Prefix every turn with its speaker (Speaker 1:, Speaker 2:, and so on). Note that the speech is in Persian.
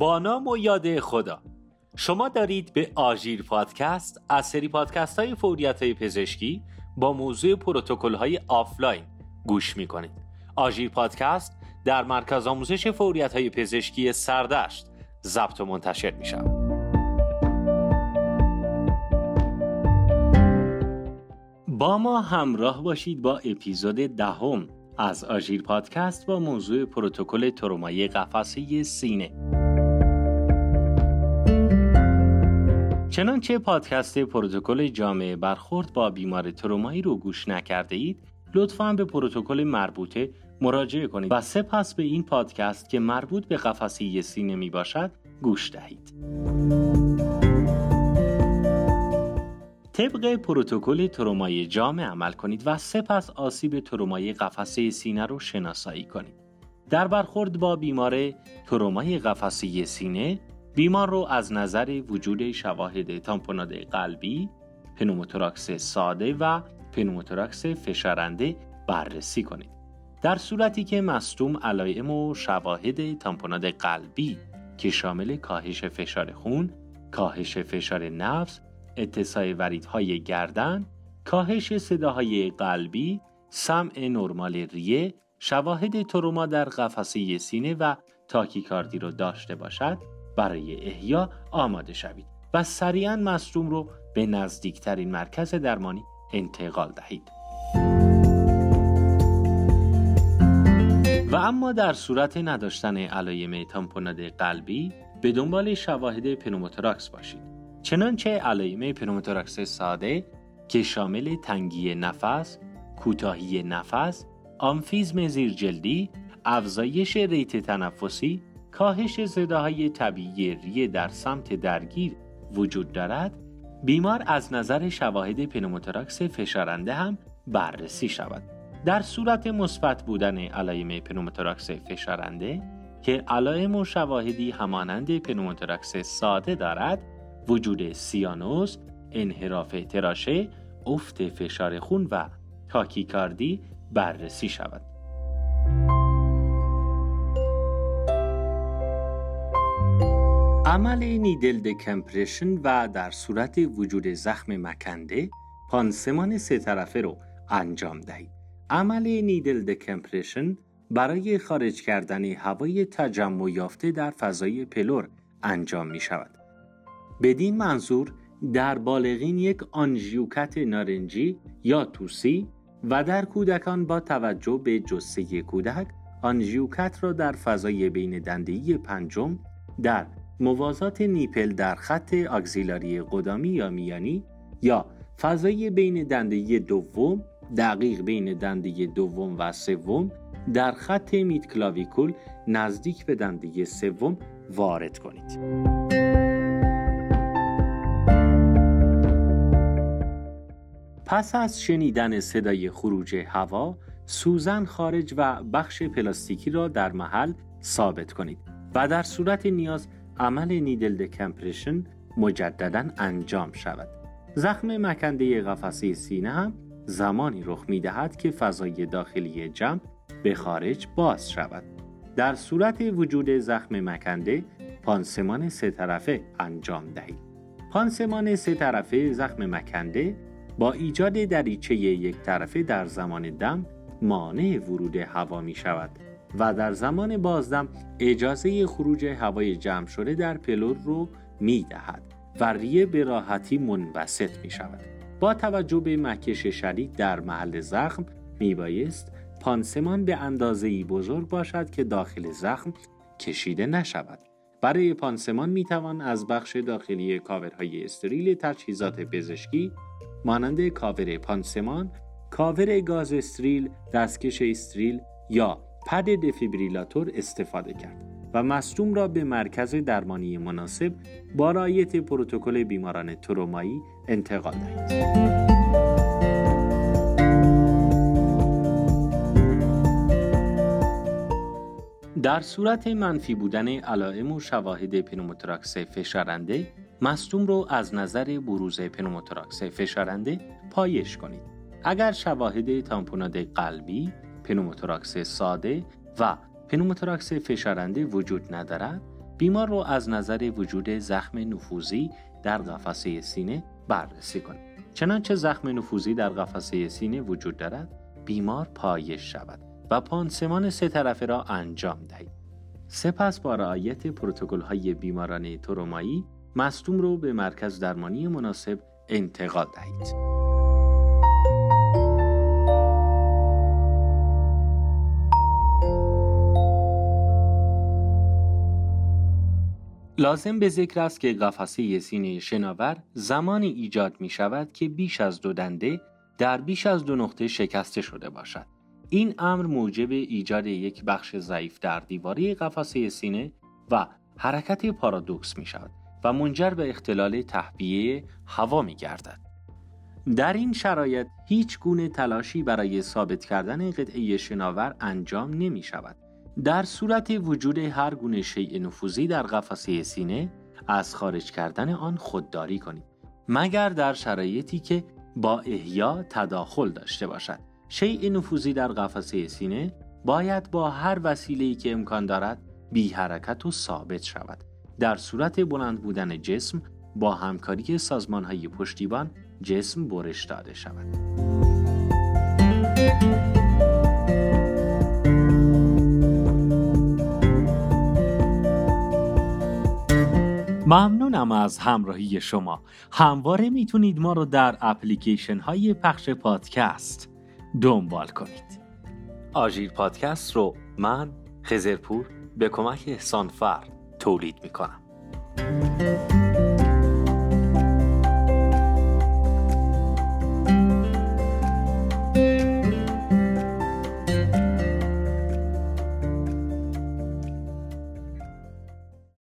Speaker 1: با نام و یاد خدا. شما دارید به آژیر پادکست از سری پادکست های فوریت های پزشکی با موضوع پروتکل های آفلاین گوش می کنید آژیر پادکست در مرکز آموزش فوریت های پزشکی سردشت ضبط و منتشر می شود با ما همراه باشید با اپیزود دهم از آژیر پادکست با موضوع پروتکل ترومای قفسه سینه. چنانچه پادکست پروتکل جامعه برخورد با بیمار ترومایی رو گوش نکرده اید لطفا به پروتکل مربوطه مراجعه کنید و سپس به این پادکست که مربوط به قفسه سینه می باشد گوش دهید طبق پروتکل ترومای جامع عمل کنید و سپس آسیب ترومای قفسه سینه رو شناسایی کنید. در برخورد با بیمار ترومای قفسه سینه بیمار رو از نظر وجود شواهد تامپوناد قلبی، پنوموتوراکس ساده و پنوموتوراکس فشارنده بررسی کنید. در صورتی که مصدوم علائم و شواهد تامپوناد قلبی که شامل کاهش فشار خون، کاهش فشار نبض، اتساع وریدهای گردن، کاهش صداهای قلبی، سمع نرمال ریه، شواهد تروما در قفسه سینه و تاکی‌کاردی رو داشته باشد برای احیا آماده شوید و سریعا مصدوم رو به نزدیکترین مرکز درمانی انتقال دهید. و اما در صورت نداشتن علایم تامپوناد قلبی به دنبال شواهد پنوموتراکس باشید. چنانچه علائم پنوموتوراکس ساده که شامل تنگی نفس، کوتاهی نفس، آمفیزم زیرجلدی، افزایش rate تنفسی، کاهش صداهای طبیعی ریه در سمت درگیر وجود دارد، بیمار از نظر شواهد پنوموتوراکس فشارنده هم بررسی شود. در صورت مثبت بودن علائم پنوموتوراکس فشارنده که علائم و شواهدی همانند پنوموتوراکس ساده دارد، وجود سیانوس، انحراف تراشه، افت فشار خون و تاکیکاردی بررسی شود. عمل نیدل دکمپرشن و در صورت وجود زخم مکنده پانسمان سه طرفه رو انجام دهید. عمل نیدل دکمپرشن برای خارج کردن هوای تجمع یافته در فضای پلور انجام می شود. بدین منظور در بالغین یک آنژیوکت نارنجی یا توسی و در کودکان با توجه به جسه کودک آنژیوکت را در فضای بین دندهی پنجم در موازات نیپل در خط آگزیلاری قدامی یا میانی یا فضای بین دندهی دوم دقیق بین دنده دوم و سوم در خط میت کلاویکول نزدیک به دنده سوم وارد کنید. پس از شنیدن صدای خروج هوا، سوزن خارج و بخش پلاستیکی را در محل ثابت کنید و در صورت نیاز عمل نیدل دکمپرشن مجددا انجام شود. زخم مکنده قفسه سینه هم زمانی رخ می دهد که فضای داخلی جمع به خارج باز شود. در صورت وجود زخم مکنده پانسمان سه طرفه انجام دهید. پانسمان سه طرفه زخم مکنده با ایجاد دریچه یک طرفه در زمان دم مانع ورود هوا می شود و در زمان بازدم اجازه خروج هوای جمع شده در پلور رو می دهد و ریه به راحتی منبسط می شود. با توجه به مکش شدید در محل زخم می بایست پانسمان به اندازه‌ای بزرگ باشد که داخل زخم کشیده نشود. برای پانسمان می توان از بخش داخلی کاورهای استریل تجهیزات پزشکی مانند کاور پانسمان، کاور گاز استریل، دستکش استریل یا پد دفیبریلاتور استفاده کرد و مصدوم را به مرکز درمانی مناسب با رعایت پروتکل بیماران ترومایی انتقال دهید. در صورت منفی بودن علائم و شواهد پنوموتراکس فشارنده مصدوم رو از نظر بروز پنوموتراکس فشارنده پایش کنید. اگر شواهد تامپوناد قلبی، پنوموتراکس ساده و پنوموتراکس فشارنده وجود ندارد، بیمار رو از نظر وجود زخم نفوذی در قفسه سینه بررسی کنید. چنانچه زخم نفوذی در قفسه سینه وجود دارد، بیمار پایش شود و پانسمان سه طرفه را انجام دهید. سپس با رعایت پروتکل های بیماران ترومایی مصدوم رو به مرکز درمانی مناسب انتقال دهید. لازم به ذکر است که قفسه سینه شناور زمانی ایجاد می شود که بیش از دو دنده در بیش از دو نقطه شکسته شده باشد. این امر موجب ایجاد یک بخش ضعیف در دیواری قفسه سینه و حرکت پارادوکس می شود و منجر به اختلال تهویه هوا می گردد. در این شرایط هیچ گونه تلاشی برای ثابت کردن قطعه شناور انجام نمی شود در صورت وجود هر گونه شیء نفوذی در قفسه سینه از خارج کردن آن خودداری کنید. مگر در شرایطی که با احیا تداخل داشته باشد. شیء نفوذی در قفسه سینه باید با هر وسیله‌ای که امکان دارد بی حرکت و ثابت شود. در صورت بلند بودن جسم با همکاری سازمان های پشتیبان جسم برش داده شود. ممنونم از همراهی شما. همواره می‌تونید ما رو در اپلیکیشن های پخش پادکست دنبال کنید. آژیر پادکست رو من خزرپور به کمک احسان فر تولید می‌کنم.